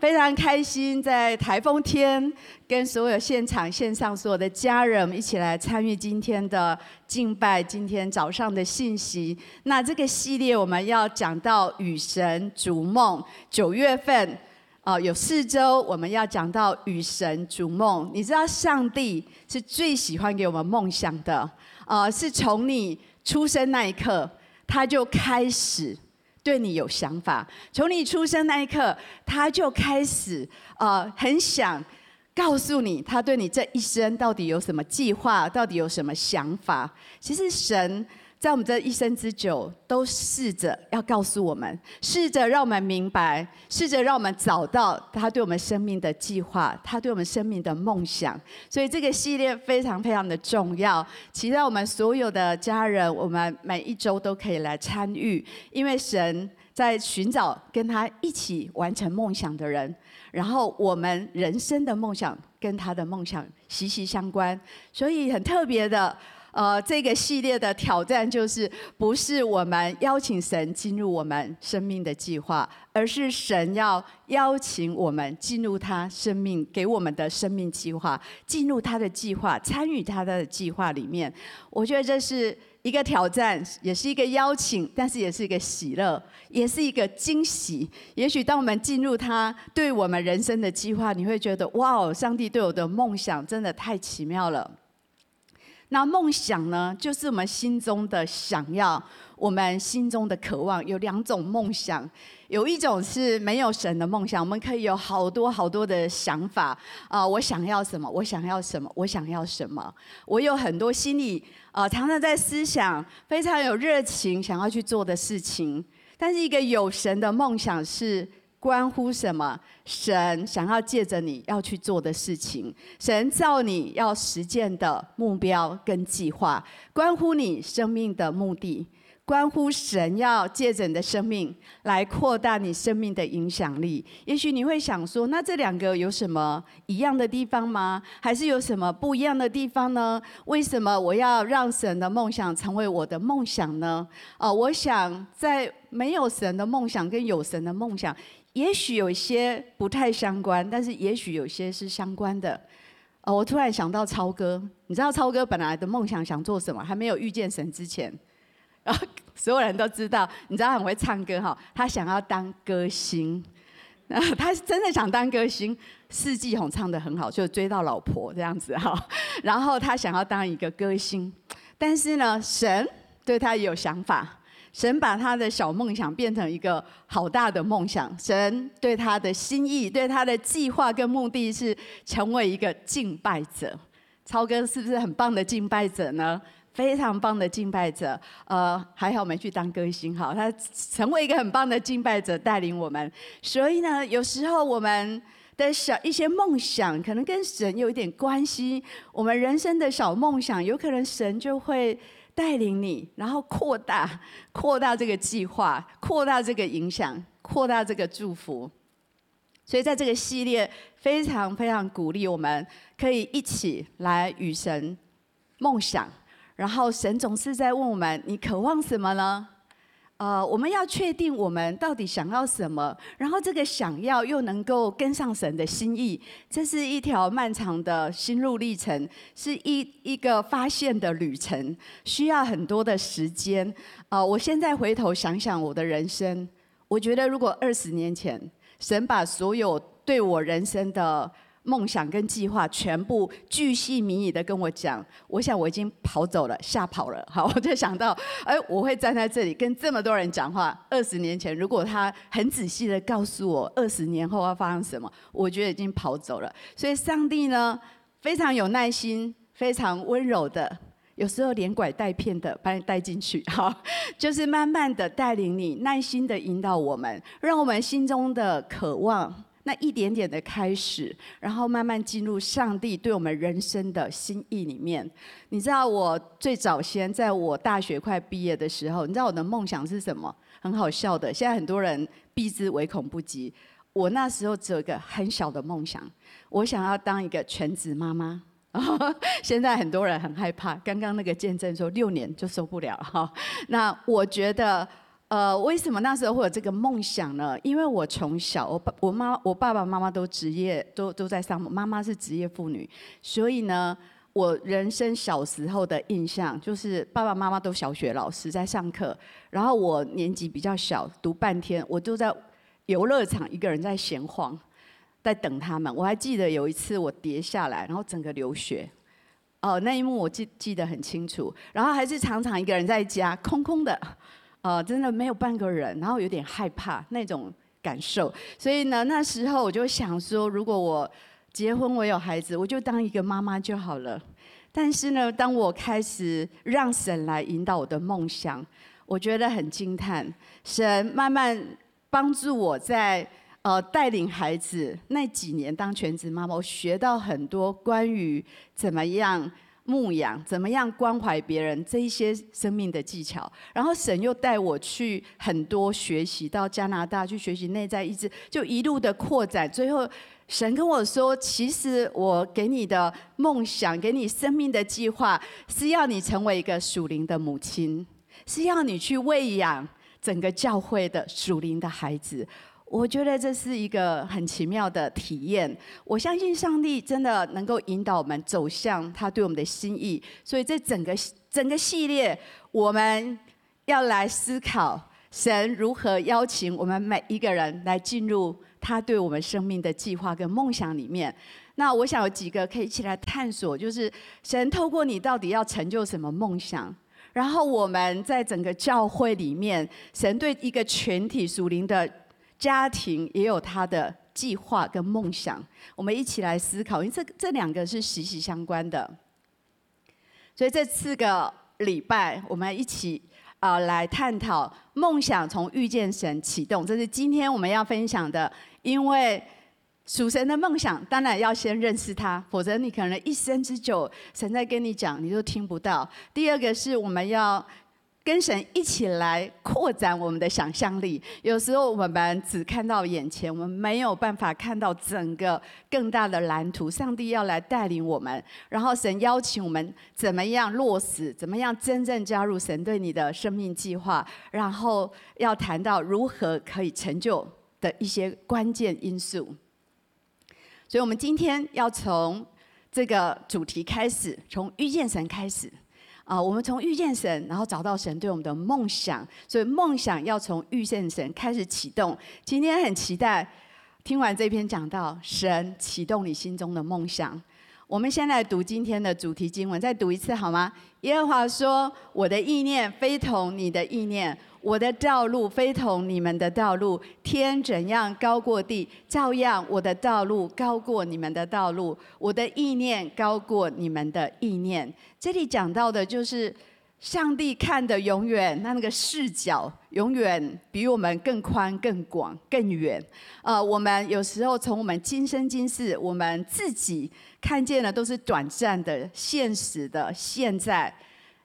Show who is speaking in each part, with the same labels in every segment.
Speaker 1: 非常开心在台风天跟所有现场线上所有的家人们一起来参与今天的敬拜，今天早上的信息。那这个系列我们要讲到与神逐梦，九月份啊有四周我们要讲到与神逐梦。你知道上帝是最喜欢给我们梦想的啊，是从你出生那一刻他就开始。对你有想法，从你出生那一刻，他就开始呃，很想告诉你，他对你这一生到底有什么计划，到底有什么想法。其实神。在我们这一生之久，都试着要告诉我们，试着让我们明白，试着让我们找到他对我们生命的计划，他对我们生命的梦想。所以这个系列非常非常的重要，期待我们所有的家人，我们每一周都可以来参与，因为神在寻找跟他一起完成梦想的人，然后我们人生的梦想跟他的梦想息息相关，所以很特别的。呃，这个系列的挑战就是，不是我们邀请神进入我们生命的计划，而是神要邀请我们进入他生命给我们的生命计划，进入他的计划，参与他的计划里面。我觉得这是一个挑战，也是一个邀请，但是也是一个喜乐，也是一个惊喜。也许当我们进入他对我们人生的计划，你会觉得哇哦，上帝对我的梦想真的太奇妙了。那梦想呢，就是我们心中的想要，我们心中的渴望。有两种梦想，有一种是没有神的梦想，我们可以有好多好多的想法啊、我想要什么？我想要什么？我想要什么？我有很多心里啊、常常在思想，非常有热情，想要去做的事情。但是一个有神的梦想是。关乎什么？神想要借着你要去做的事情，神造你要实践的目标跟计划，关乎你生命的目的，关乎神要借着你的生命来扩大你生命的影响力。也许你会想说，那这两个有什么一样的地方吗？还是有什么不一样的地方呢？为什么我要让神的梦想成为我的梦想呢？哦，我想在没有神的梦想跟有神的梦想。也许有些不太相关，但是也许有些是相关的。哦，我突然想到超哥，你知道超哥本来的梦想想做什么？还没有遇见神之前，然后所有人都知道，你知道他很会唱歌哈，他想要当歌星，他是真的想当歌星，四季红唱得很好，就追到老婆这样子哈。然后他想要当一个歌星，但是呢，神对他有想法。神把他的小梦想变成一个好大的梦想。神对他的心意、对他的计划跟目的是成为一个敬拜者。超哥是不是很棒的敬拜者呢？非常棒的敬拜者。呃，还好没去当歌星，好，他成为一个很棒的敬拜者，带领我们。所以呢，有时候我们的小一些梦想，可能跟神有一点关系。我们人生的小梦想，有可能神就会。带领你，然后扩大、扩大这个计划，扩大这个影响，扩大这个祝福。所以，在这个系列，非常非常鼓励我们，可以一起来与神梦想。然后，神总是在问我们：你渴望什么呢？呃，我们要确定我们到底想要什么，然后这个想要又能够跟上神的心意，这是一条漫长的心路历程，是一一个发现的旅程，需要很多的时间。呃，我现在回头想想我的人生，我觉得如果二十年前神把所有对我人生的梦想跟计划全部巨细靡遗的跟我讲，我想我已经跑走了，吓跑了。好，我就想到，哎，我会站在这里跟这么多人讲话。二十年前，如果他很仔细的告诉我二十年后要发生什么，我觉得已经跑走了。所以上帝呢，非常有耐心，非常温柔的，有时候连拐带骗的把你带进去，好，就是慢慢的带领你，耐心的引导我们，让我们心中的渴望。那一点点的开始，然后慢慢进入上帝对我们人生的心意里面。你知道我最早先在我大学快毕业的时候，你知道我的梦想是什么？很好笑的，现在很多人避之唯恐不及。我那时候只有一个很小的梦想，我想要当一个全职妈妈。现在很多人很害怕，刚刚那个见证说六年就受不了哈。那我觉得。呃，为什么那时候会有这个梦想呢？因为我从小，我爸、我妈、我爸爸妈妈都职业，都都在上。妈妈是职业妇女，所以呢，我人生小时候的印象就是爸爸妈妈都小学老师在上课，然后我年纪比较小，读半天，我就在游乐场一个人在闲晃，在等他们。我还记得有一次我跌下来，然后整个流血，哦，那一幕我记记得很清楚。然后还是常常一个人在家，空空的。呃，真的没有半个人，然后有点害怕那种感受，所以呢，那时候我就想说，如果我结婚，我有孩子，我就当一个妈妈就好了。但是呢，当我开始让神来引导我的梦想，我觉得很惊叹，神慢慢帮助我在呃带领孩子那几年当全职妈妈，我学到很多关于怎么样。牧养怎么样关怀别人这一些生命的技巧，然后神又带我去很多学习，到加拿大去学习内在医治，就一路的扩展。最后神跟我说：“其实我给你的梦想，给你生命的计划，是要你成为一个属灵的母亲，是要你去喂养整个教会的属灵的孩子。”我觉得这是一个很奇妙的体验。我相信上帝真的能够引导我们走向他对我们的心意。所以这整个整个系列，我们要来思考神如何邀请我们每一个人来进入他对我们生命的计划跟梦想里面。那我想有几个可以一起来探索，就是神透过你到底要成就什么梦想？然后我们在整个教会里面，神对一个群体属灵的。家庭也有他的计划跟梦想，我们一起来思考，因为这这两个是息息相关的。所以这四个礼拜，我们一起啊、来探讨梦想从遇见神启动，这是今天我们要分享的。因为属神的梦想，当然要先认识他，否则你可能一生之久，神在跟你讲，你都听不到。第二个是我们要。跟神一起来扩展我们的想象力。有时候我们只看到眼前，我们没有办法看到整个更大的蓝图。上帝要来带领我们，然后神邀请我们怎么样落实，怎么样真正加入神对你的生命计划。然后要谈到如何可以成就的一些关键因素。所以我们今天要从这个主题开始，从遇见神开始。啊，我们从遇见神，然后找到神对我们的梦想，所以梦想要从遇见神开始启动。今天很期待听完这篇讲到，神启动你心中的梦想。我们先来读今天的主题经文，再读一次好吗？耶和华说：“我的意念非同你的意念。”我的道路非同你们的道路，天怎样高过地，照样我的道路高过你们的道路，我的意念高过你们的意念。这里讲到的就是上帝看的永远，那那个视角永远比我们更宽、更广、更远。呃，我们有时候从我们今生今世，我们自己看见的都是短暂的、现实的现在。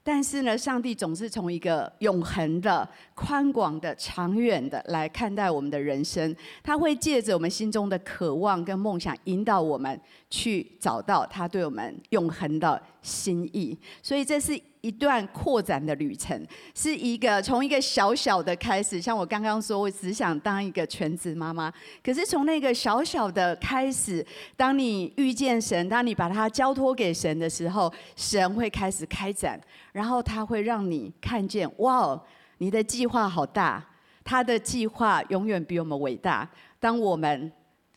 Speaker 1: 但是呢，上帝总是从一个永恒的、宽广的、长远的来看待我们的人生。他会借着我们心中的渴望跟梦想，引导我们去找到他对我们永恒的心意。所以这是。一段扩展的旅程，是一个从一个小小的开始。像我刚刚说，我只想当一个全职妈妈。可是从那个小小的开始，当你遇见神，当你把它交托给神的时候，神会开始开展，然后他会让你看见，哇，你的计划好大，他的计划永远比我们伟大。当我们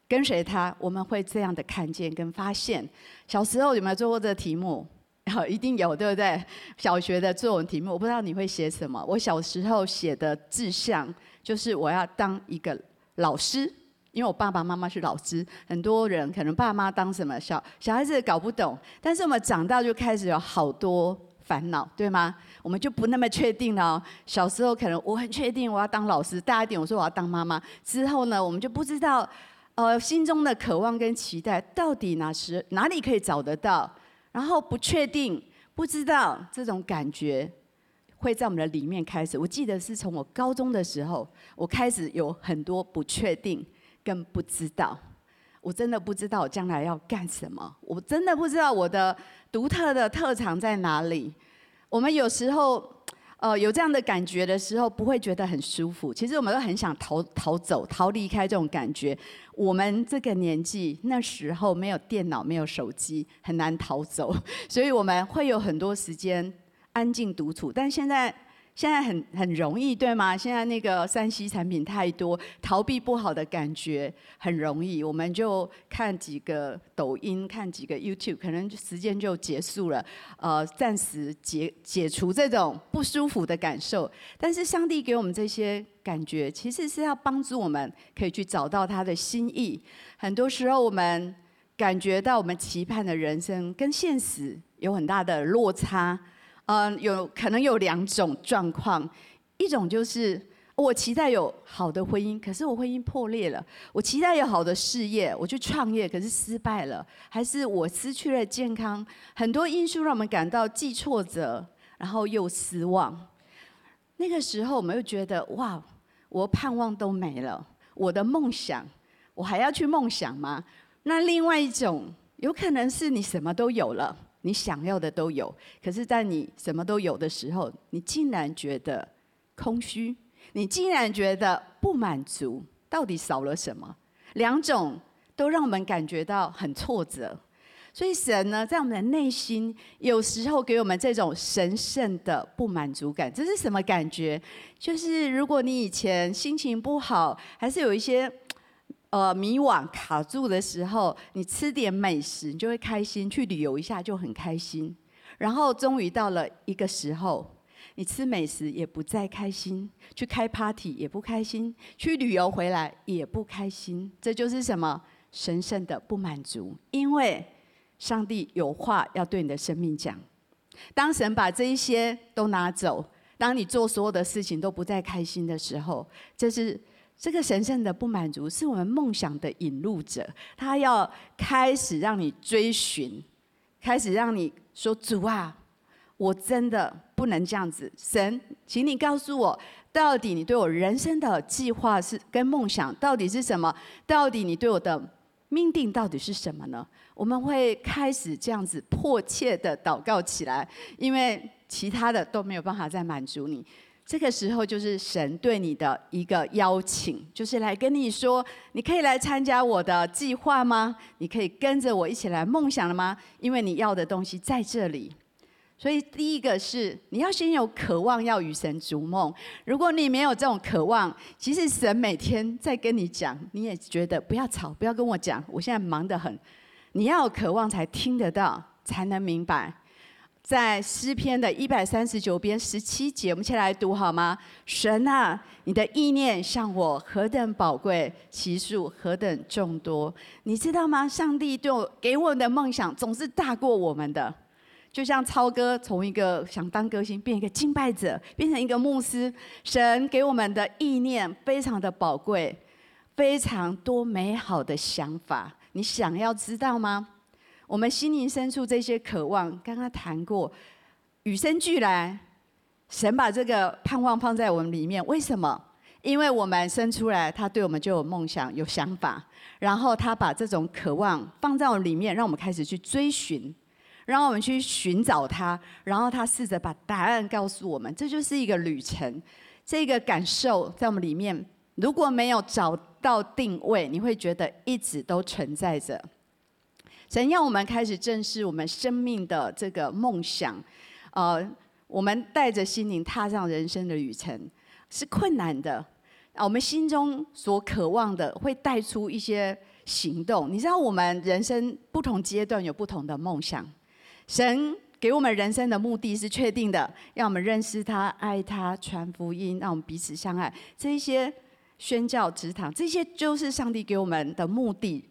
Speaker 1: 跟随他，我们会这样的看见跟发现。小时候有没有做过这个题目？好，一定有，对不对？小学的作文题目，我不知道你会写什么。我小时候写的志向就是我要当一个老师，因为我爸爸妈妈是老师。很多人可能爸妈当什么小小孩子搞不懂，但是我们长大就开始有好多烦恼，对吗？我们就不那么确定了。小时候可能我很确定我要当老师，大一点我说我要当妈妈。之后呢，我们就不知道，呃，心中的渴望跟期待到底哪时哪里可以找得到。然后不确定、不知道这种感觉会在我们的里面开始。我记得是从我高中的时候，我开始有很多不确定跟不知道。我真的不知道我将来要干什么，我真的不知道我的独特的特长在哪里。我们有时候呃，有这样的感觉的时候，不会觉得很舒服。其实我们都很想逃逃走、逃离开这种感觉。我们这个年纪那时候没有电脑、没有手机，很难逃走，所以我们会有很多时间安静独处。但现在。现在很很容易，对吗？现在那个 3C 产品太多，逃避不好的感觉很容易。我们就看几个抖音，看几个 YouTube，可能时间就结束了。呃，暂时解解除这种不舒服的感受。但是上帝给我们这些感觉，其实是要帮助我们可以去找到他的心意。很多时候，我们感觉到我们期盼的人生跟现实有很大的落差。嗯，有可能有两种状况，一种就是我期待有好的婚姻，可是我婚姻破裂了；我期待有好的事业，我去创业，可是失败了；还是我失去了健康，很多因素让我们感到既挫折，然后又失望。那个时候，我们又觉得哇，我盼望都没了，我的梦想，我还要去梦想吗？那另外一种，有可能是你什么都有了。你想要的都有，可是，在你什么都有的时候，你竟然觉得空虚，你竟然觉得不满足，到底少了什么？两种都让我们感觉到很挫折。所以神呢，在我们的内心，有时候给我们这种神圣的不满足感。这是什么感觉？就是如果你以前心情不好，还是有一些。呃，迷惘卡住的时候，你吃点美食，你就会开心；去旅游一下就很开心。然后终于到了一个时候，你吃美食也不再开心，去开 party 也不开心，去旅游回来也不开心。这就是什么？神圣的不满足。因为上帝有话要对你的生命讲。当神把这一些都拿走，当你做所有的事情都不再开心的时候，这是。这个神圣的不满足是我们梦想的引路者，他要开始让你追寻，开始让你说：“主啊，我真的不能这样子。”神，请你告诉我，到底你对我人生的计划是跟梦想到底是什么？到底你对我的命定到底是什么呢？我们会开始这样子迫切的祷告起来，因为其他的都没有办法再满足你。这个时候就是神对你的一个邀请，就是来跟你说，你可以来参加我的计划吗？你可以跟着我一起来梦想了吗？因为你要的东西在这里。所以第一个是你要先有渴望，要与神逐梦。如果你没有这种渴望，其实神每天在跟你讲，你也觉得不要吵，不要跟我讲，我现在忙得很。你要有渴望才听得到，才能明白。在诗篇的一百三十九篇十七节，我们一起来读好吗？神啊，你的意念向我何等宝贵，其数何等众多，你知道吗？上帝对我给我们的梦想总是大过我们的。就像超哥从一个想当歌星，变一个敬拜者，变成一个牧师，神给我们的意念非常的宝贵，非常多美好的想法，你想要知道吗？我们心灵深处这些渴望，刚刚谈过，与生俱来，神把这个盼望放在我们里面。为什么？因为我们生出来，他对我们就有梦想、有想法，然后他把这种渴望放在我们里面，让我们开始去追寻，让我们去寻找他，然后他试着把答案告诉我们。这就是一个旅程，这个感受在我们里面，如果没有找到定位，你会觉得一直都存在着。神要我们开始正视我们生命的这个梦想，呃，我们带着心灵踏上人生的旅程是困难的，啊，我们心中所渴望的会带出一些行动。你知道，我们人生不同阶段有不同的梦想。神给我们人生的目的是确定的，让我们认识他、爱他、传福音，让我们彼此相爱。这一些宣教职堂，这些就是上帝给我们的目的。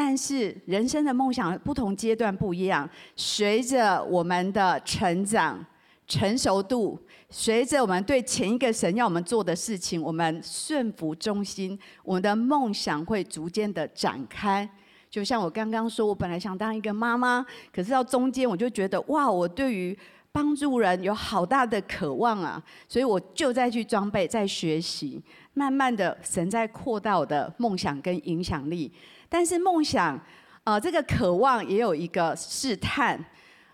Speaker 1: 但是人生的梦想不同阶段不一样，随着我们的成长、成熟度，随着我们对前一个神要我们做的事情，我们顺服中心，我们的梦想会逐渐的展开。就像我刚刚说，我本来想当一个妈妈，可是到中间我就觉得，哇，我对于帮助人有好大的渴望啊，所以我就再去装备、再学习，慢慢的神在扩大我的梦想跟影响力。但是梦想，呃，这个渴望也有一个试探，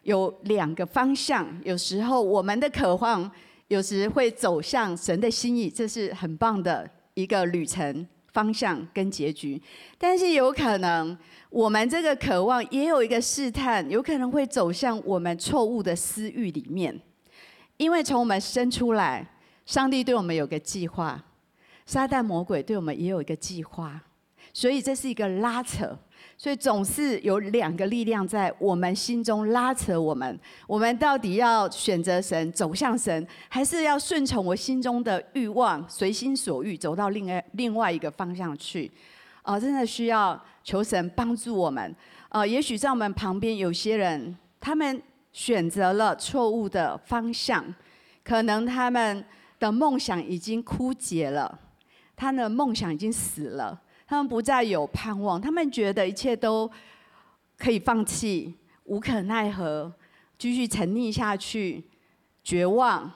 Speaker 1: 有两个方向。有时候我们的渴望有时会走向神的心意，这是很棒的一个旅程方向跟结局。但是有可能，我们这个渴望也有一个试探，有可能会走向我们错误的私欲里面。因为从我们生出来，上帝对我们有个计划，撒旦魔鬼对我们也有一个计划，所以这是一个拉扯。所以总是有两个力量在我们心中拉扯我们。我们到底要选择神，走向神，还是要顺从我心中的欲望，随心所欲走到另外另外一个方向去？啊、真的需要求神帮助我们。啊、也许在我们旁边有些人，他们选择了错误的方向，可能他们的梦想已经枯竭了，他的梦想已经死了。他们不再有盼望，他们觉得一切都可以放弃，无可奈何，继续沉溺下去，绝望。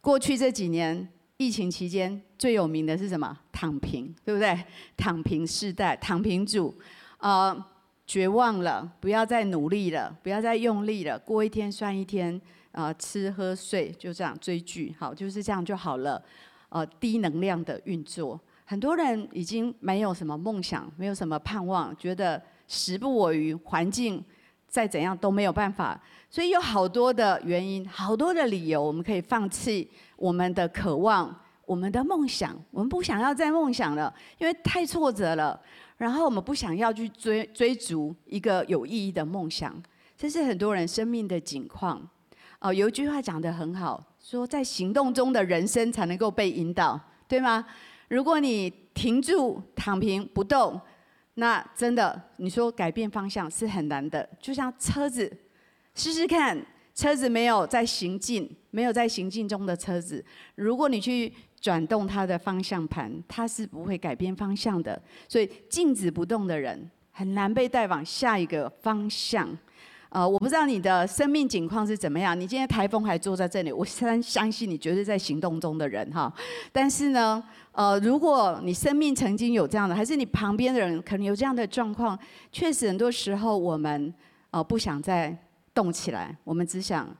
Speaker 1: 过去这几年疫情期间最有名的是什么？躺平，对不对？躺平世代，躺平主，呃，绝望了，不要再努力了，不要再用力了，过一天算一天，呃，吃喝睡就这样追剧，好，就是这样就好了，呃，低能量的运作。很多人已经没有什么梦想，没有什么盼望，觉得时不我与，环境再怎样都没有办法，所以有好多的原因，好多的理由，我们可以放弃我们的渴望，我们的梦想，我们不想要再梦想了，因为太挫折了。然后我们不想要去追追逐一个有意义的梦想，这是很多人生命的景况。哦，有一句话讲得很好，说在行动中的人生才能够被引导，对吗？如果你停住、躺平不动，那真的你说改变方向是很难的。就像车子，试试看，车子没有在行进、没有在行进中的车子，如果你去转动它的方向盘，它是不会改变方向的。所以静止不动的人很难被带往下一个方向。呃，我不知道你的生命景况是怎么样。你今天台风还坐在这里，我相相信你绝对在行动中的人哈。但是呢，呃，如果你生命曾经有这样的，还是你旁边的人可能有这样的状况，确实很多时候我们呃不想再动起来，我们只想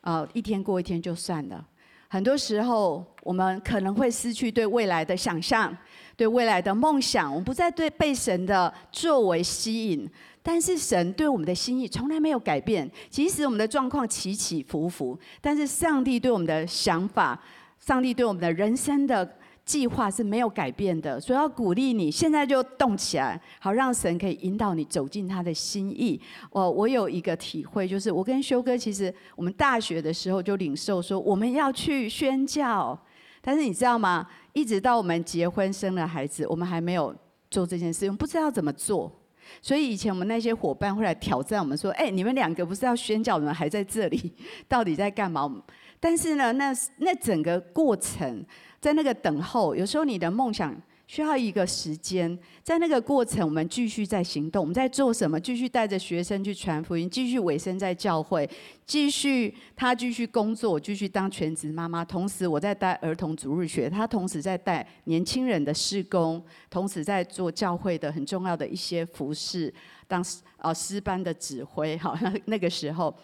Speaker 1: 呃一天过一天就算了。很多时候我们可能会失去对未来的想象，对未来的梦想，我们不再对被神的作为吸引。但是神对我们的心意从来没有改变，即使我们的状况起起伏伏，但是上帝对我们的想法，上帝对我们的人生的计划是没有改变的。所以要鼓励你，现在就动起来，好让神可以引导你走进他的心意。哦，我有一个体会，就是我跟修哥其实我们大学的时候就领受说我们要去宣教，但是你知道吗？一直到我们结婚生了孩子，我们还没有做这件事，我们不知道怎么做。所以以前我们那些伙伴会来挑战我们说：“哎，你们两个不是要宣教，你们还在这里，到底在干嘛？”但是呢，那那整个过程，在那个等候，有时候你的梦想。需要一个时间，在那个过程，我们继续在行动。我们在做什么？继续带着学生去传福音，继续委身在教会，继续他继续工作，继续当全职妈妈。同时，我在带儿童主日学，他同时在带年轻人的施工，同时在做教会的很重要的一些服事，当呃诗班的指挥。好，那那个时候。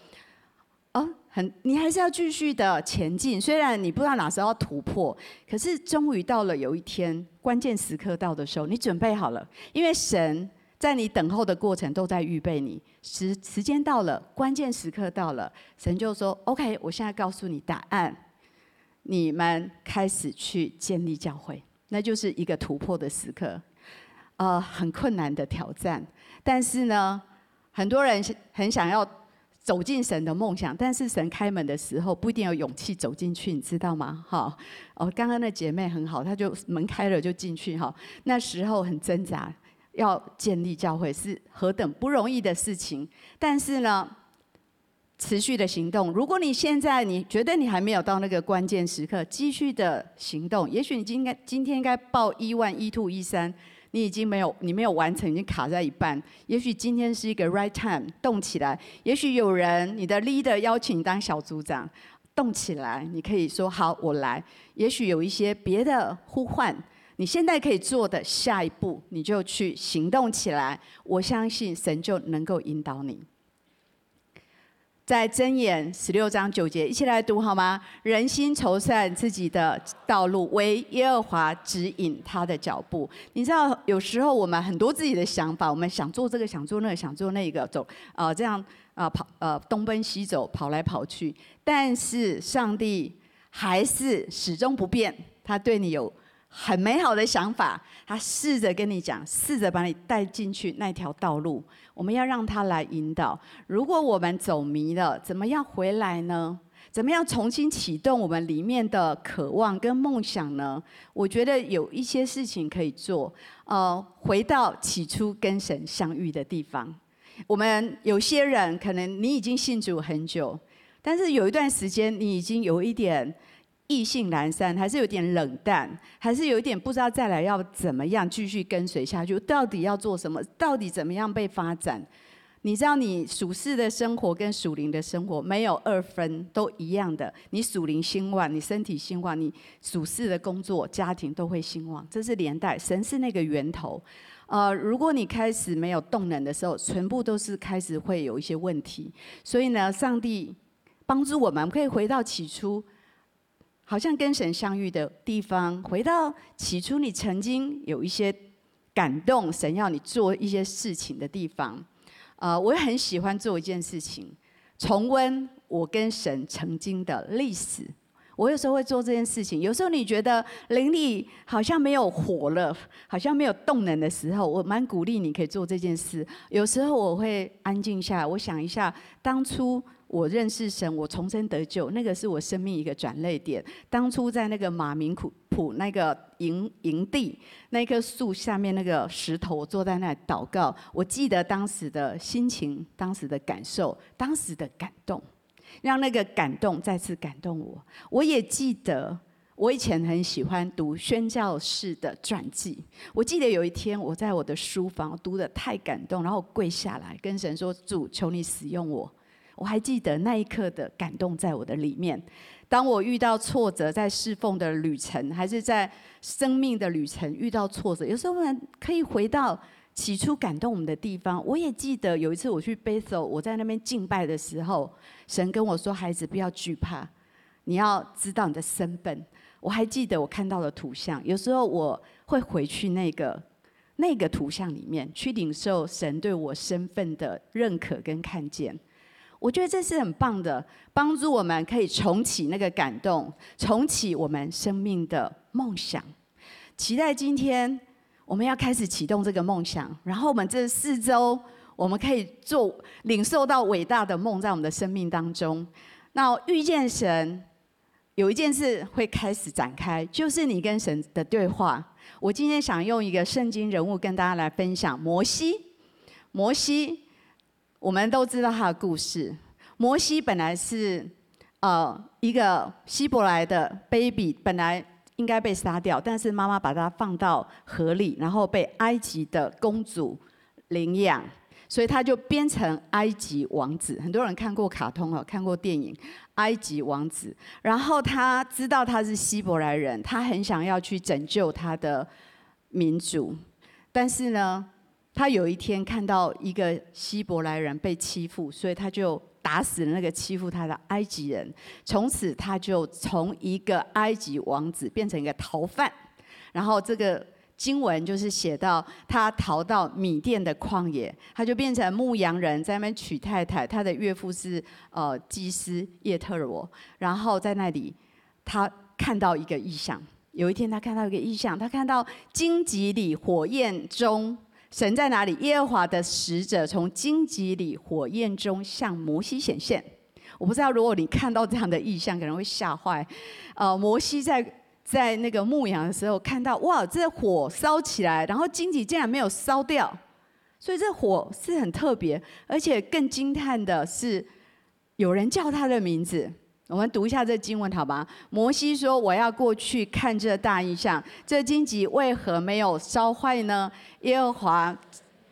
Speaker 1: 很，你还是要继续的前进。虽然你不知道哪时候要突破，可是终于到了有一天关键时刻到的时候，你准备好了。因为神在你等候的过程都在预备你。时时间到了，关键时刻到了，神就说：“OK，我现在告诉你答案。你们开始去建立教会，那就是一个突破的时刻。呃，很困难的挑战，但是呢，很多人很想要。”走进神的梦想，但是神开门的时候不一定有勇气走进去，你知道吗？哈，哦，刚刚那姐妹很好，她就门开了就进去哈。那时候很挣扎，要建立教会是何等不容易的事情。但是呢，持续的行动。如果你现在你觉得你还没有到那个关键时刻，继续的行动。也许你今天今天应该报 E1、E2、E3。你已经没有，你没有完成，已经卡在一半。也许今天是一个 right time，动起来。也许有人，你的 leader 邀请你当小组长，动起来。你可以说好，我来。也许有一些别的呼唤，你现在可以做的下一步，你就去行动起来。我相信神就能够引导你。在箴言十六章九节，一起来读好吗？人心筹算自己的道路，为耶和华指引他的脚步。你知道，有时候我们很多自己的想法，我们想做这个，想做那个，想做那个，走啊、呃，这样啊、呃、跑呃东奔西走，跑来跑去。但是上帝还是始终不变，他对你有很美好的想法，他试着跟你讲，试着把你带进去那条道路。我们要让他来引导。如果我们走迷了，怎么样回来呢？怎么样重新启动我们里面的渴望跟梦想呢？我觉得有一些事情可以做。呃，回到起初跟神相遇的地方。我们有些人可能你已经信主很久，但是有一段时间你已经有一点。意兴阑珊，还是有点冷淡，还是有一点不知道再来要怎么样继续跟随下去，到底要做什么？到底怎么样被发展？你知道，你属世的生活跟属灵的生活没有二分，都一样的。你属灵兴旺，你身体兴旺，你属世的工作、家庭都会兴旺，这是连带。神是那个源头。呃，如果你开始没有动能的时候，全部都是开始会有一些问题。所以呢，上帝帮助我们，可以回到起初。好像跟神相遇的地方，回到起初你曾经有一些感动，神要你做一些事情的地方。呃，我也很喜欢做一件事情，重温我跟神曾经的历史。我有时候会做这件事情。有时候你觉得灵力好像没有火了，好像没有动能的时候，我蛮鼓励你可以做这件事。有时候我会安静下来，我想一下当初。我认识神，我重生得救，那个是我生命一个转捩点。当初在那个马明普普那个营营地，那棵树下面那个石头，我坐在那里祷告。我记得当时的心情，当时的感受，当时的感动，让那个感动再次感动我。我也记得，我以前很喜欢读宣教士的传记。我记得有一天，我在我的书房读得太感动，然后跪下来跟神说：“主，求你使用我。”我还记得那一刻的感动在我的里面。当我遇到挫折，在侍奉的旅程，还是在生命的旅程遇到挫折，有时候我们可以回到起初感动我们的地方。我也记得有一次我去 Bethel，我在那边敬拜的时候，神跟我说：“孩子，不要惧怕，你要知道你的身份。”我还记得我看到的图像，有时候我会回去那个那个图像里面，去领受神对我身份的认可跟看见。我觉得这是很棒的，帮助我们可以重启那个感动，重启我们生命的梦想。期待今天我们要开始启动这个梦想，然后我们这四周我们可以做领受到伟大的梦在我们的生命当中。那遇见神，有一件事会开始展开，就是你跟神的对话。我今天想用一个圣经人物跟大家来分享摩西，摩西。我们都知道他的故事。摩西本来是呃一个希伯来的 baby，本来应该被杀掉，但是妈妈把他放到河里，然后被埃及的公主领养，所以他就变成埃及王子。很多人看过卡通哦，看过电影《埃及王子》。然后他知道他是希伯来人，他很想要去拯救他的民族，但是呢，他有一天看到一个希伯来人被欺负，所以他就打死了那个欺负他的埃及人。从此，他就从一个埃及王子变成一个逃犯。然后，这个经文就是写到他逃到米甸的旷野，他就变成牧羊人，在那边娶太太。他的岳父是呃祭司叶特罗。然后在那里，他看到一个异象。有一天，他看到一个异象，他看到荆棘里火焰中。神在哪里？耶和华的使者从荆棘里火焰中向摩西显现。我不知道，如果你看到这样的意象，可能会吓坏。呃，摩西在在那个牧羊的时候，看到哇，这火烧起来，然后荆棘竟然没有烧掉，所以这火是很特别。而且更惊叹的是，有人叫他的名字。我们读一下这经文，好吧？摩西说：“我要过去看这大异象，这荆棘为何没有烧坏呢？”耶和华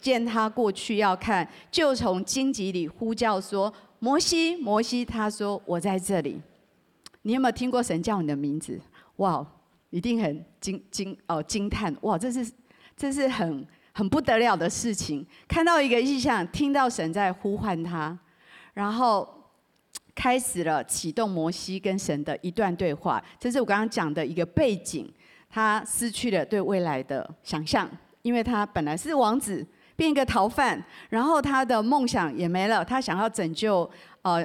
Speaker 1: 见他过去要看，就从荆棘里呼叫说：“摩西，摩西！”他说：“我在这里。”你有没有听过神叫你的名字？哇，一定很惊惊哦惊叹！哇，这是这是很很不得了的事情。看到一个异象，听到神在呼唤他，然后。开始了启动摩西跟神的一段对话。这是我刚刚讲的一个背景，他失去了对未来的想象，因为他本来是王子，变一个逃犯，然后他的梦想也没了，他想要拯救呃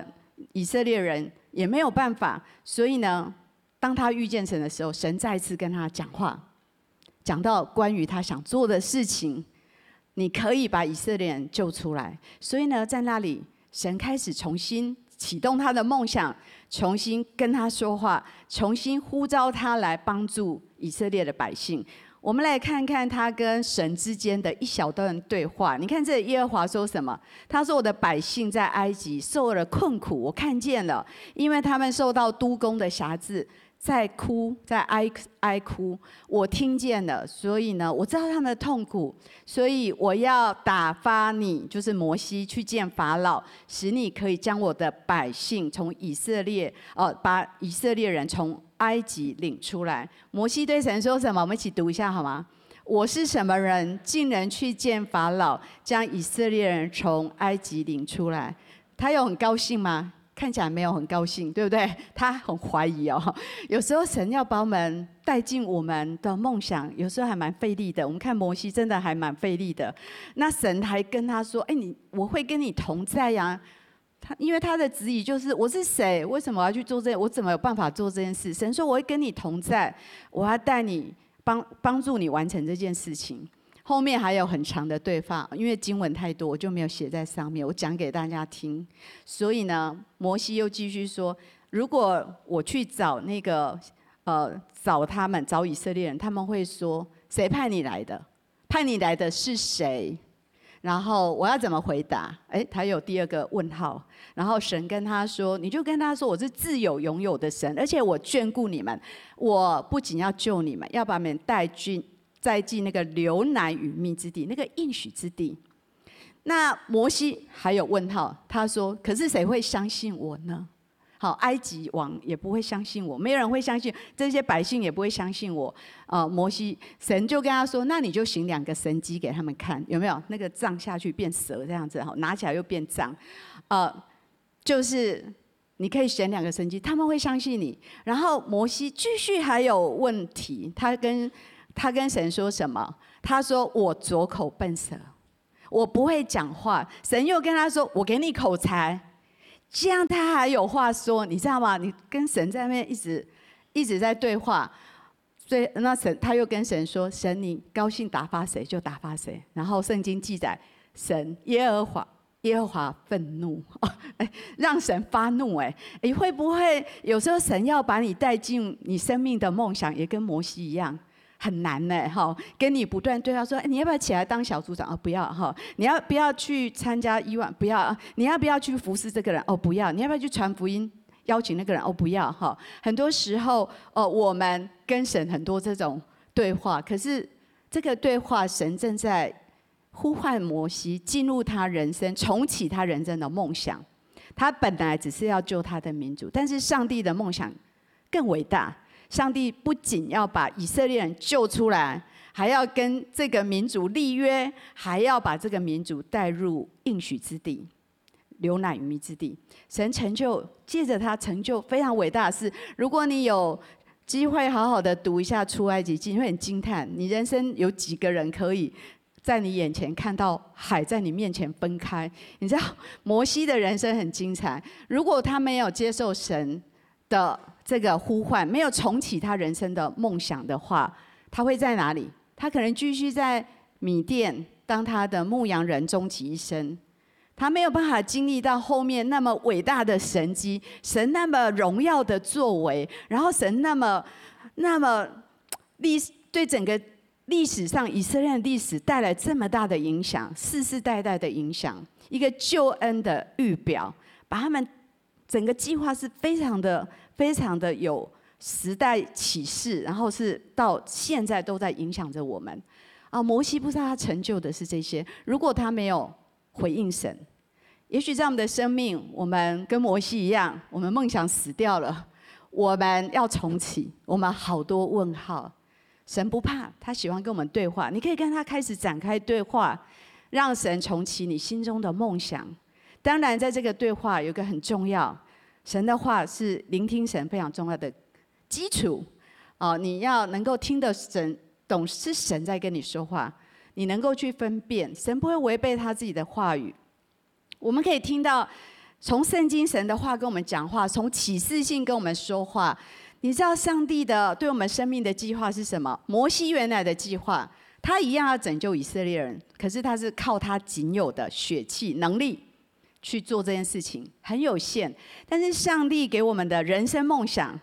Speaker 1: 以色列人也没有办法，所以呢，当他遇见神的时候，神再次跟他讲话，讲到关于他想做的事情。你可以把以色列人救出来，所以呢，在那里，神开始重新启动他的梦想，重新跟他说话，重新呼召他来帮助以色列的百姓。我们来看看他跟神之间的一小段对话。你看这耶和华说什么？他说：“我的百姓在埃及受了困苦，我看见了，因为他们受到都公的辖制。”在哭，在哀哀哭，我听见了，所以呢，我知道他们的痛苦，所以我要打发你，就是摩西去见法老，使你可以将我的百姓从以色列，哦，把以色列人从埃及领出来。摩西对神说什么？我们一起读一下好吗？我是什么人，竟能去见法老，将以色列人从埃及领出来？他有很高兴吗？看起来没有很高兴，对不对？他很怀疑哦。有时候神要把我们带进我们的梦想，有时候还蛮费力的。我们看摩西真的还蛮费力的。那神还跟他说：“哎，你我会跟你同在呀。”他因为他的质疑就是：“我是谁？为什么要去做这？我怎么有办法做这件事？”神说：“我会跟你同在，我要带你帮帮助你完成这件事情。”后面还有很长的对话，因为经文太多，我就没有写在上面。我讲给大家听。所以呢，摩西又继续说：“如果我去找那个呃找他们找以色列人，他们会说谁派你来的？派你来的是谁？然后我要怎么回答？诶，他有第二个问号。然后神跟他说：你就跟他说，我是自有拥有的神，而且我眷顾你们。我不仅要救你们，要把你们带进。”再进那个流奶与蜜之地，那个应许之地。那摩西还有问号，他说：“可是谁会相信我呢？好，埃及王也不会相信我，没有人会相信，这些百姓也不会相信我。啊、呃，摩西，神就跟他说：那你就行两个神迹给他们看，有没有？那个杖下去变蛇这样子，好，拿起来又变杖。呃，就是你可以选两个神迹，他们会相信你。然后摩西继续还有问题，他跟。他跟神说什么？他说：“我拙口笨舌，我不会讲话。”神又跟他说：“我给你口才，这样他还有话说，你知道吗？你跟神在那边一直一直在对话，所以那神他又跟神说：‘神，你高兴打发谁就打发谁。’然后圣经记载，神耶和华耶和华愤怒，哎，让神发怒。哎，你会不会有时候神要把你带进你生命的梦想，也跟摩西一样？”很难呢，哈，跟你不断对话说，哎，你要不要起来当小组长？哦，不要，哈，你要不要去参加伊万？不要，你要不要去服侍这个人？哦，不要，你要不要去传福音，邀请那个人？哦，不要，哈。很多时候，哦，我们跟神很多这种对话，可是这个对话，神正在呼唤摩西进入他人生，重启他人生的梦想。他本来只是要救他的民族，但是上帝的梦想更伟大。上帝不仅要把以色列人救出来，还要跟这个民族立约，还要把这个民族带入应许之地，流奶与蜜之地。神成就，借着他成就非常伟大的事。如果你有机会好好的读一下出埃及记，你会很惊叹。你人生有几个人可以在你眼前看到海在你面前分开？你知道摩西的人生很精彩。如果他没有接受神的这个呼唤没有重启他人生的梦想的话，他会在哪里？他可能继续在米甸当他的牧羊人终其一生。他没有办法经历到后面那么伟大的神迹，神那么荣耀的作为，然后神那么那么历对整个历史上以色列历史带来这么大的影响，世世代代的影响，一个救恩的预表，把他们整个计划是非常的。非常的有时代启示，然后是到现在都在影响着我们。啊，摩西不知道他成就的是这些。如果他没有回应神，也许在我们的生命，我们跟摩西一样，我们梦想死掉了，我们要重启，我们好多问号。神不怕，他喜欢跟我们对话。你可以跟他开始展开对话，让神重启你心中的梦想。当然，在这个对话有个很重要。神的话是聆听神非常重要的基础。哦，你要能够听得神懂，是神在跟你说话，你能够去分辨，神不会违背他自己的话语。我们可以听到从圣经神的话跟我们讲话，从启示性跟我们说话。你知道上帝的对我们生命的计划是什么？摩西原来的计划，他一样要拯救以色列人，可是他是靠他仅有的血气能力去做这件事情，很有限。但是上帝给我们的人生梦想，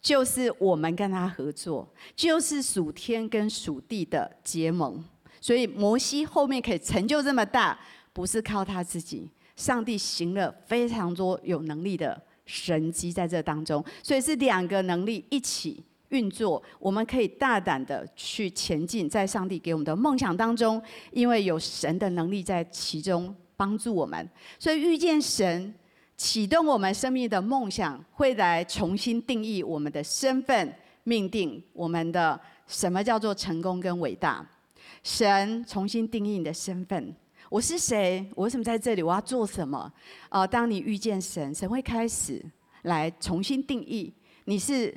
Speaker 1: 就是我们跟他合作，就是属天跟属地的结盟。所以摩西后面可以成就这么大，不是靠他自己，上帝行了非常多有能力的。神迹在这当中，所以是两个能力一起运作，我们可以大胆的去前进，在上帝给我们的梦想当中，因为有神的能力在其中帮助我们，所以遇见神，启动我们生命的梦想，会来重新定义我们的身份、命定我们的什么叫做成功跟伟大。神重新定义你的身份。我是谁？我为什么在这里？我要做什么？呃，当你遇见神，神会开始来重新定义你是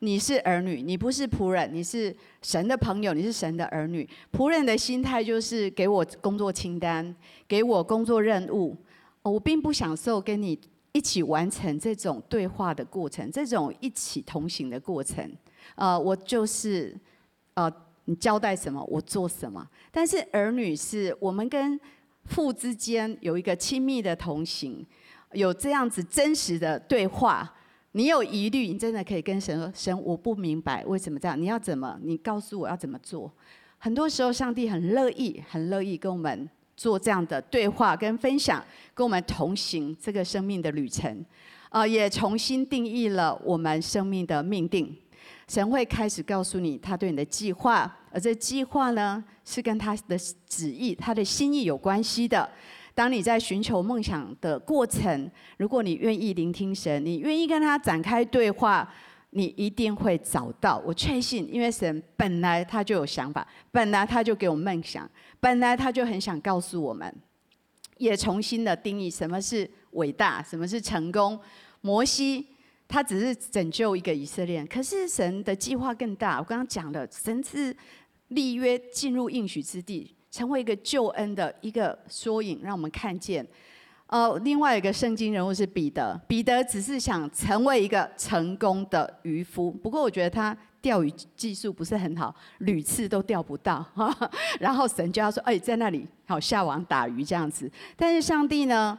Speaker 1: 你是儿女，你不是仆人，你是神的朋友，你是神的儿女。仆人的心态就是给我工作清单，给我工作任务。我并不享受跟你一起完成这种对话的过程，这种一起同行的过程。呃，我就是呃。你交代什么，我做什么。但是儿女是我们跟父之间有一个亲密的同行，有这样子真实的对话。你有疑虑，你真的可以跟神说：“神，我不明白为什么这样，你要怎么？你告诉我要怎么做。”很多时候，上帝很乐意、很乐意跟我们做这样的对话跟分享，跟我们同行这个生命的旅程。啊，也重新定义了我们生命的命定。神会开始告诉你他对你的计划，而这计划呢，是跟他的旨意、他的心意有关系的。当你在寻求梦想的过程，如果你愿意聆听神，你愿意跟他展开对话，你一定会找到。我确信，因为神本来他就有想法，本来他就给我们梦想，本来他就很想告诉我们，也重新的定义什么是伟大，什么是成功。摩西。他只是拯救一个以色列，可是神的计划更大。我刚刚讲了，神是立约进入应许之地，成为一个救恩的一个缩影，让我们看见。呃，另外一个圣经人物是彼得，彼得只是想成为一个成功的渔夫，不过我觉得他钓鱼技术不是很好，屡次都钓不到。然后神就要说：“哎，在那里好下网打鱼这样子。”但是上帝呢？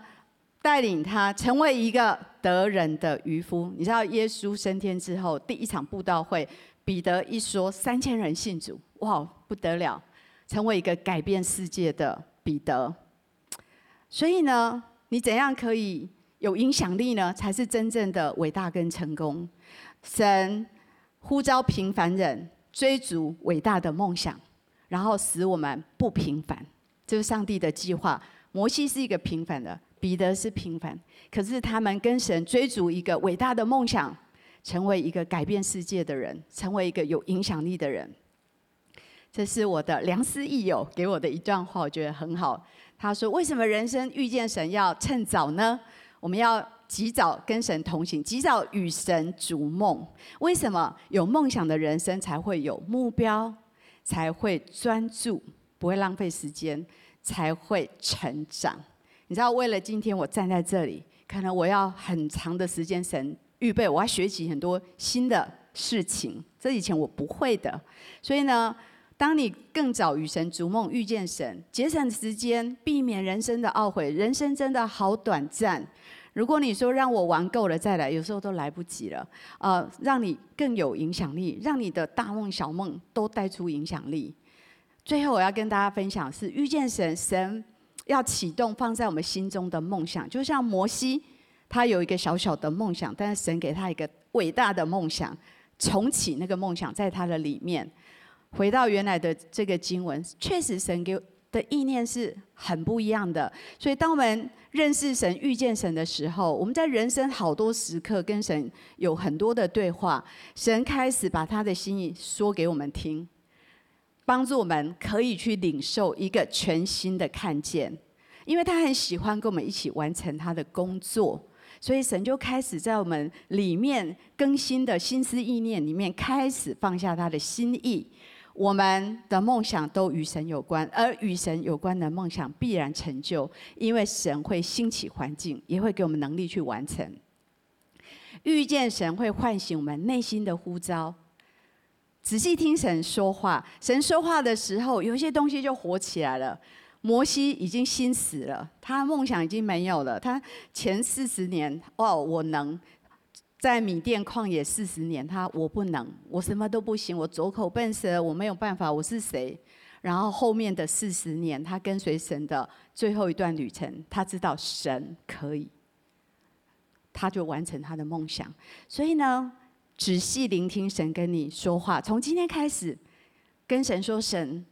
Speaker 1: 带领他成为一个得人的渔夫。你知道，耶稣升天之后，第一场布道会，彼得一说，三千人信主，哇，不得了，成为一个改变世界的彼得。所以呢，你怎样可以有影响力呢？才是真正的伟大跟成功。神呼召平凡人追逐伟大的梦想，然后使我们不平凡，这是上帝的计划。摩西是一个平凡的。彼得是平凡，可是他们跟神追逐一个伟大的梦想，成为一个改变世界的人，成为一个有影响力的人。这是我的良师益友给我的一段话，我觉得很好。他说：“为什么人生遇见神要趁早呢？我们要及早跟神同行，及早与神逐梦。为什么有梦想的人生才会有目标，才会专注，不会浪费时间，才会成长。”你知道，为了今天我站在这里，可能我要很长的时间，神预备，我要学习很多新的事情，这以前我不会的。所以呢，当你更早与神逐梦，遇见神，节省时间，避免人生的懊悔，人生真的好短暂。如果你说让我玩够了再来，有时候都来不及了。呃，让你更有影响力，让你的大梦小梦都带出影响力。最后我要跟大家分享是遇见神，神。要启动放在我们心中的梦想，就像摩西，他有一个小小的梦想，但是神给他一个伟大的梦想，重启那个梦想在他的里面。回到原来的这个经文，确实神给的意念是很不一样的。所以当我们认识神、遇见神的时候，我们在人生好多时刻跟神有很多的对话，神开始把他的心意说给我们听。帮助我们可以去领受一个全新的看见，因为他很喜欢跟我们一起完成他的工作，所以神就开始在我们里面更新的心思意念里面开始放下他的心意。我们的梦想都与神有关，而与神有关的梦想必然成就，因为神会兴起环境，也会给我们能力去完成。遇见神会唤醒我们内心的呼召，仔细听神说话。神说话的时候，有些东西就活起来了。摩西已经心死了，他梦想已经没有了。他前四十年，哦，我能。在米甸旷野四十年，他我不能，我什么都不行，我走口笨舌，我没有办法，我是谁？然后后面的四十年，他跟随神的最后一段旅程，他知道神可以，他就完成他的梦想。所以呢，仔细聆听神跟你说话，从今天开始，跟神说：神，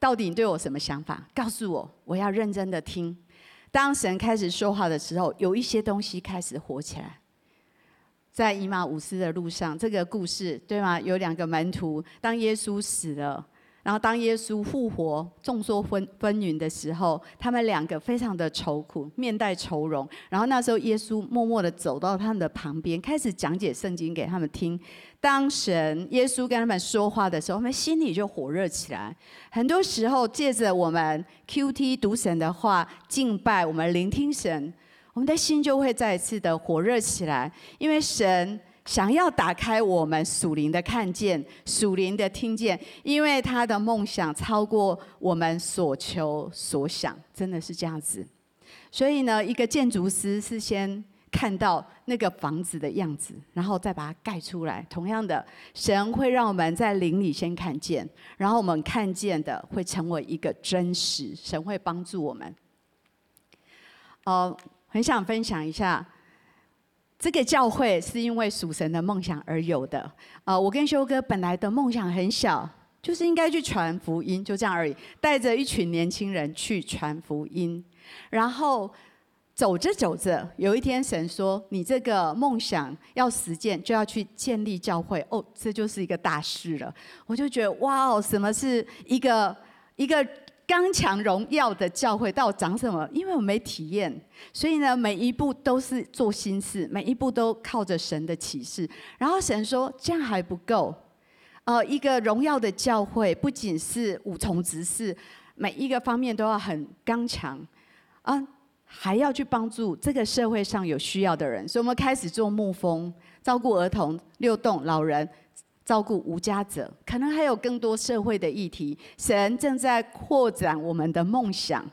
Speaker 1: 到底你对我什么想法？告诉我，我要认真的听。当神开始说话的时候，有一些东西开始活起来。在以马忤斯的路上，这个故事对吗？有两个门徒，当耶稣死了，然后当耶稣复活、众说纷纷纭的时候，他们两个非常的愁苦，面带愁容。然后那时候耶稣默默的走到他们的旁边，开始讲解圣经给他们听。当神耶稣跟他们说话的时候，他们心里就火热起来。很多时候借着我们 QT 读神的话、敬拜，我们聆听神。我们的心就会再一次的火热起来，因为神想要打开我们属灵的看见、属灵的听见，因为他的梦想超过我们所求所想，真的是这样子。所以呢，一个建筑师是先看到那个房子的样子，然后再把它盖出来。同样的，神会让我们在灵里先看见，然后我们看见的会成为一个真实。神会帮助我们。哦。很想分享一下，这个教会是因为属神的梦想而有的。啊，我跟修哥本来的梦想很小，就是应该去传福音，就这样而已。带着一群年轻人去传福音，然后走着走着，有一天神说：“你这个梦想要实践，就要去建立教会。”哦，这就是一个大事了。我就觉得哇哦，什么是一个一个？刚强荣耀的教会到底长什么？因为我没体验，所以呢，每一步都是做新事，每一步都靠着神的启示。然后神说这样还不够，呃，一个荣耀的教会不仅是五重职事，每一个方面都要很刚强啊，还要去帮助这个社会上有需要的人。所以我们开始做牧风，照顾儿童、六栋老人。照顾无家者，可能还有更多社会的议题。神正在扩展我们的梦想，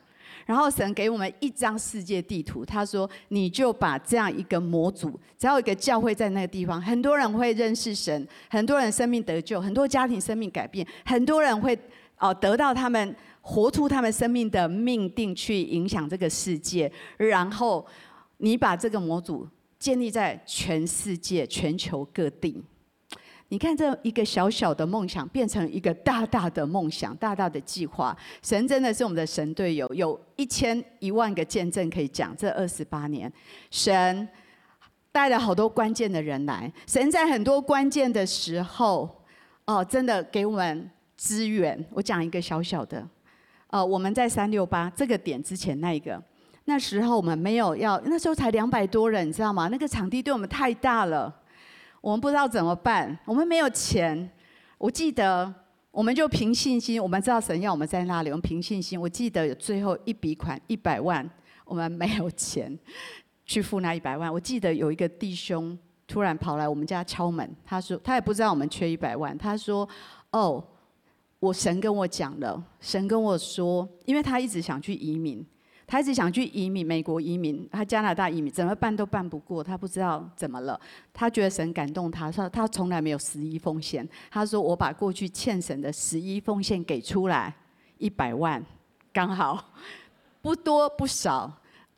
Speaker 1: 然后神给我们一张世界地图。他说：“你就把这样一个模组，只要一个教会在那个地方，很多人会认识神，很多人生命得救，很多家庭生命改变，很多人会哦得到他们活出他们生命的命定，去影响这个世界。然后你把这个模组建立在全世界、全球各地。”你看，这一个小小的梦想变成一个大大的梦想，大大的计划。神真的是我们的神队友，有一千一万个见证可以讲。这二十八年，神带了好多关键的人来。神在很多关键的时候，哦，真的给我们资源。我讲一个小小的，哦，我们在三六八这个点之前那一个，那时候我们没有要，那时候才两百多人，你知道吗？那个场地对我们太大了。我们不知道怎么办，我们没有钱。我记得，我们就凭信心，我们知道神要我们在那里，我们凭信心。我记得有最后一笔款一百万，我们没有钱 去付那一百万。我记得有一个弟兄突然跑来我们家敲门，他说他也不知道我们缺一百万，他说：“哦，我神跟我讲了，神跟我说，因为他一直想去移民。”他一直想去移民，美国移民，他加拿大移民，怎么办都办不过，他不知道怎么了。他觉得神感动他，说他从来没有十一奉献。他说：“我把过去欠神的十一奉献给出来，一百万，刚好，不多不少，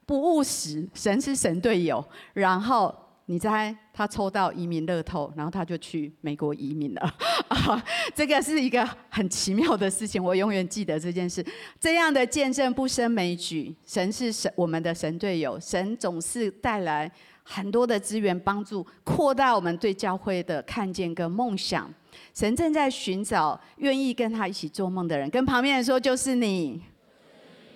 Speaker 1: 不务实。神是神队友。”然后。你猜他抽到移民乐透，然后他就去美国移民了。啊，这个是一个很奇妙的事情，我永远记得这件事。这样的见证不胜枚举。神是神，我们的神队友。神总是带来很多的资源帮助，扩大我们对教会的看见跟梦想。神正在寻找愿意跟他一起做梦的人。跟旁边人说，就是你。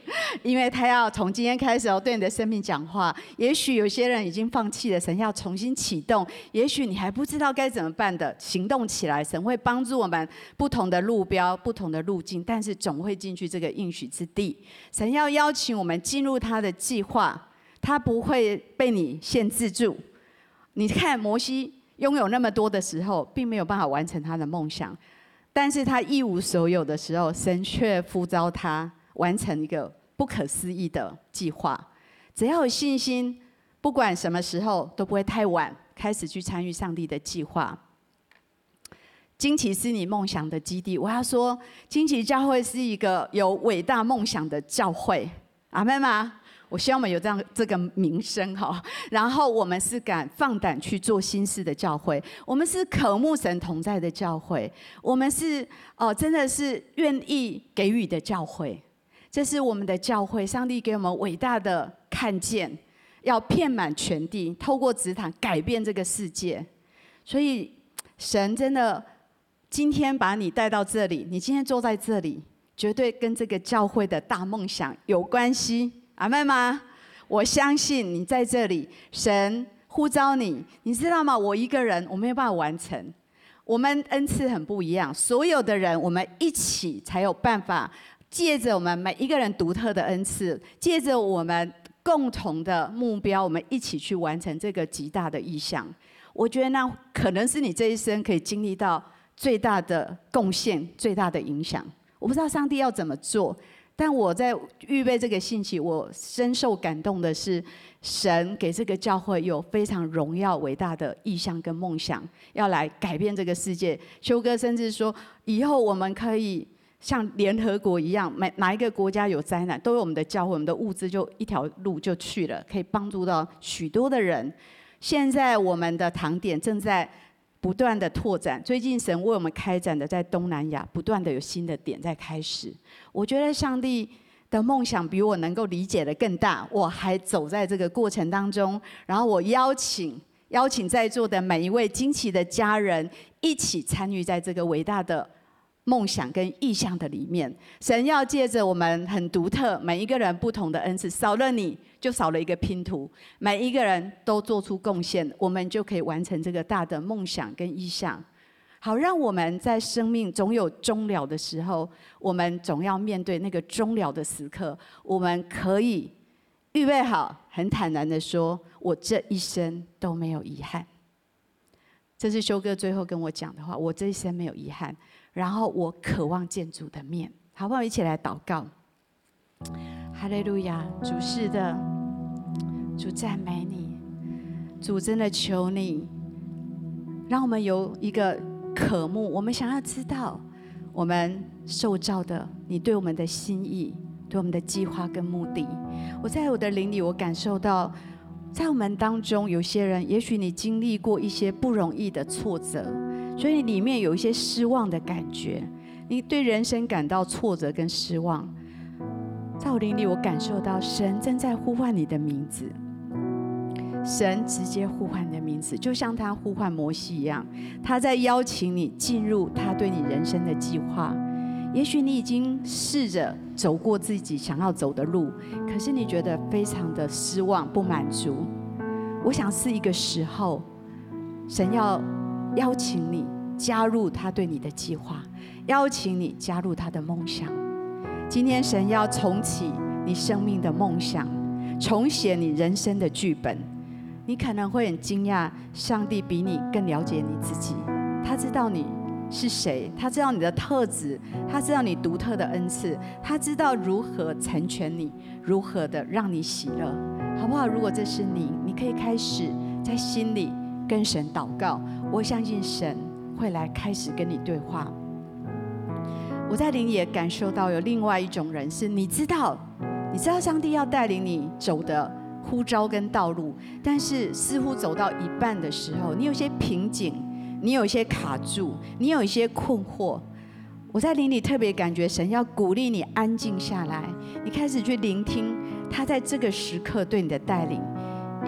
Speaker 1: 因为他要从今天开始哦，对你的生命讲话。也许有些人已经放弃了，神要重新启动。也许你还不知道该怎么办的，行动起来，神会帮助我们不同的路标、不同的路径，但是总会进去这个应许之地。神要邀请我们进入他的计划，他不会被你限制住。你看摩西拥有那么多的时候，并没有办法完成他的梦想。但是他一无所有的时候，神却呼召他完成一个不可思议的计划。只要有信心，不管什么时候都不会太晚，开始去参与上帝的计划。惊奇是你梦想的基地。我要说，惊奇教会是一个有伟大梦想的教会。阿们吗？我希望我们有这样这个名声哈，然后我们是敢放胆去做心事的教会，我们是渴慕神同在的教会，我们是哦，真的是愿意给予的教会，这是我们的教会，上帝给我们伟大的看见，要遍满全地，透过职堂改变这个世界，所以神真的今天把你带到这里，你今天坐在这里，绝对跟这个教会的大梦想有关系。阿妹吗？我相信你在这里，神呼召你，你知道吗？我一个人我没有办法完成，我们恩赐很不一样，所有的人我们一起才有办法，借着我们每一个人独特的恩赐，借着我们共同的目标，我们一起去完成这个极大的意向。我觉得那可能是你这一生可以经历到最大的贡献、最大的影响。我不知道上帝要怎么做。但我在预备这个信息，我深受感动的是，神给这个教会有非常荣耀伟大的意向跟梦想，要来改变这个世界。修哥甚至说，以后我们可以像联合国一样，每哪一个国家有灾难，都有我们的教会，我们的物资就一条路就去了，可以帮助到许多的人。现在我们的堂点正在。不断的拓展，最近神为我们开展的在东南亚，不断的有新的点在开始。我觉得上帝的梦想比我能够理解的更大，我还走在这个过程当中。然后我邀请邀请在座的每一位惊奇的家人一起参与在这个伟大的。梦想跟意向的里面，神要借着我们很独特，每一个人不同的恩赐，少了你就少了一个拼图。每一个人都做出贡献，我们就可以完成这个大的梦想跟意向。好，让我们在生命总有终了的时候，我们总要面对那个终了的时刻，我们可以预备好，很坦然的说，我这一生都没有遗憾。这是修哥最后跟我讲的话，我这一生没有遗憾。然后我渴望见主的面，好不好？一起来祷告。哈利路亚，主是的，主赞美你，主真的求你，让我们有一个渴慕，我们想要知道我们受造的你对我们的心意，对我们的计划跟目的。我在我的灵里，我感受到，在我们当中有些人，也许你经历过一些不容易的挫折。所以里面有一些失望的感觉，你对人生感到挫折跟失望。在我灵里，我感受到神正在呼唤你的名字，神直接呼唤你的名字，就像他呼唤摩西一样，他在邀请你进入他对你人生的计划。也许你已经试着走过自己想要走的路，可是你觉得非常的失望、不满足。我想是一个时候，神要。邀请你加入他对你的计划，邀请你加入他的梦想。今天神要重启你生命的梦想，重写你人生的剧本。你可能会很惊讶，上帝比你更了解你自己，他知道你是谁，他知道你的特质，他知道你独特的恩赐，他知道如何成全你，如何的让你喜乐，好不好？如果这是你，你可以开始在心里跟神祷告。我相信神会来开始跟你对话。我在灵里也感受到有另外一种人，是你知道，你知道上帝要带领你走的呼召跟道路，但是似乎走到一半的时候，你有些瓶颈，你有一些卡住，你有一些困惑。我在灵里特别感觉神要鼓励你安静下来，你开始去聆听他在这个时刻对你的带领。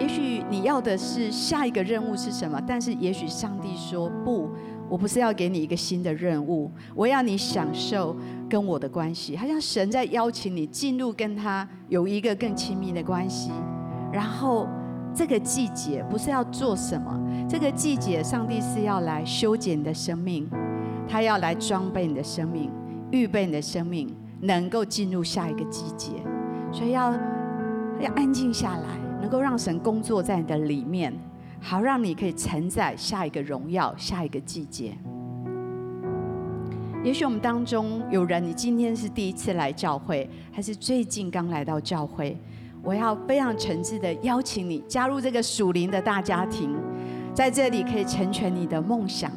Speaker 1: 也许你要的是下一个任务是什么？但是也许上帝说不，
Speaker 2: 我不是要给你一个新的任务，我要你享受跟我的关系，好像神在邀请你进入跟他有一个更亲密的关系。然后这个季节不是要做什么，这个季节上帝是要来修剪你的生命，他要来装备你的生命，预备你的生命能够进入下一个季节，所以要要安静下来，能够让神工作在你的里面。好，让你可以承载下一个荣耀，下一个季节。也许我们当中有人，你今天是第一次来教会，还是最近刚来到教会？我要非常诚挚的邀请你加入这个属灵的大家庭，在这里可以成全你的梦想，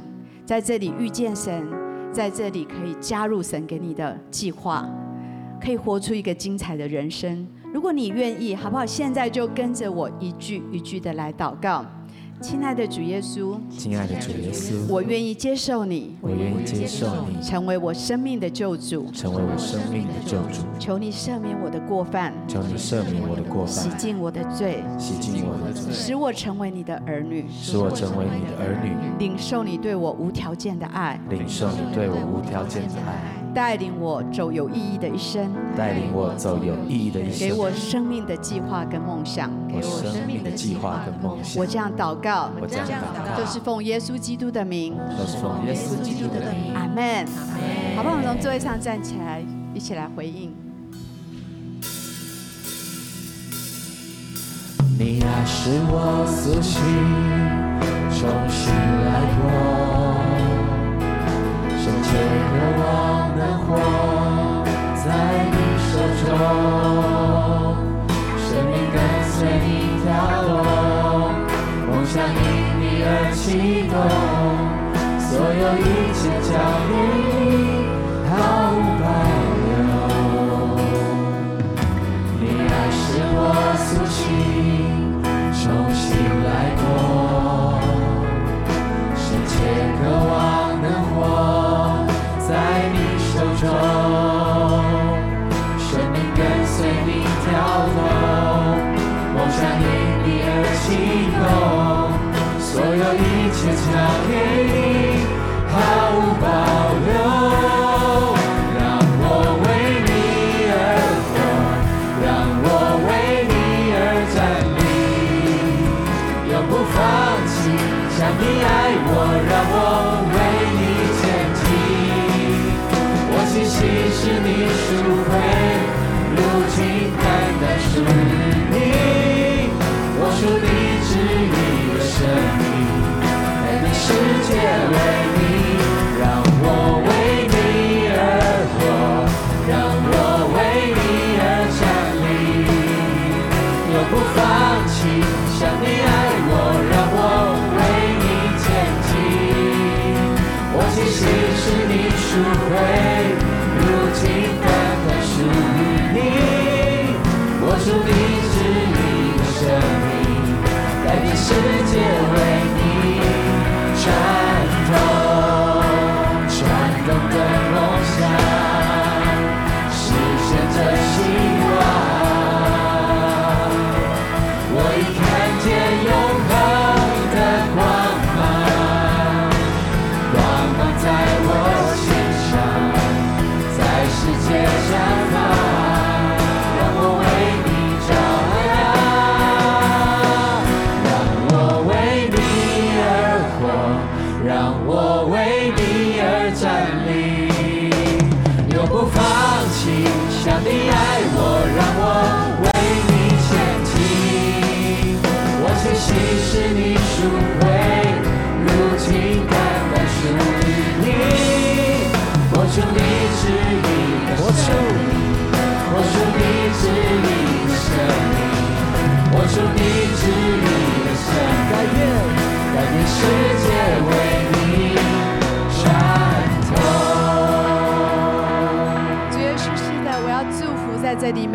Speaker 2: 在这里遇见神，在这里可以加入神给你的计划，可以活出一个精彩的人生。如果你愿意，好不好？现在就跟着我一句一句的来祷告。亲爱的主耶稣，
Speaker 3: 亲爱的主耶稣，
Speaker 2: 我愿意接受你，
Speaker 3: 我愿意接受你，
Speaker 2: 成为我生命的救主，
Speaker 3: 成为我生命的救主。
Speaker 2: 求你赦免我的过犯，
Speaker 3: 求你赦免我的过犯，
Speaker 2: 洗净我的罪，
Speaker 3: 洗净我的罪，
Speaker 2: 使我成为你的儿女，
Speaker 3: 使我成为你的儿女，
Speaker 2: 领受你对我无条件的爱，
Speaker 3: 领受你对我无条件的爱。
Speaker 2: 带领我走有意义的一生，
Speaker 3: 带领我走有意义的一生，
Speaker 2: 给我生命的计划跟梦想，
Speaker 3: 给我生命的计划跟梦想。
Speaker 2: 我这样祷告，
Speaker 3: 我这样祷告，
Speaker 2: 都是奉耶稣基督的名，
Speaker 3: 都是奉耶稣基督的名。
Speaker 2: 阿门。好不好？我们从座位上站起来，一起来回应。
Speaker 3: 你爱使我苏醒，重新来过。最难忘的火在你手中生命跟随你跳动梦想因你而激动所有一切
Speaker 2: 将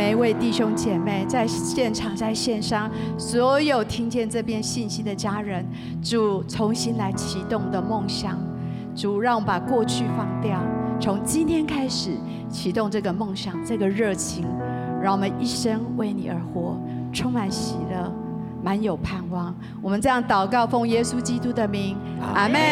Speaker 2: 每一位弟兄姐妹，在现场、在线上，所有听见这边信息的家人，主重新来启动的梦想，主让我们把过去放掉。从今天开始启动这个梦想，这个热情，让我们一生为你而活，充满喜乐，满有盼望。我们这样祷告，奉耶稣基督的名，阿门。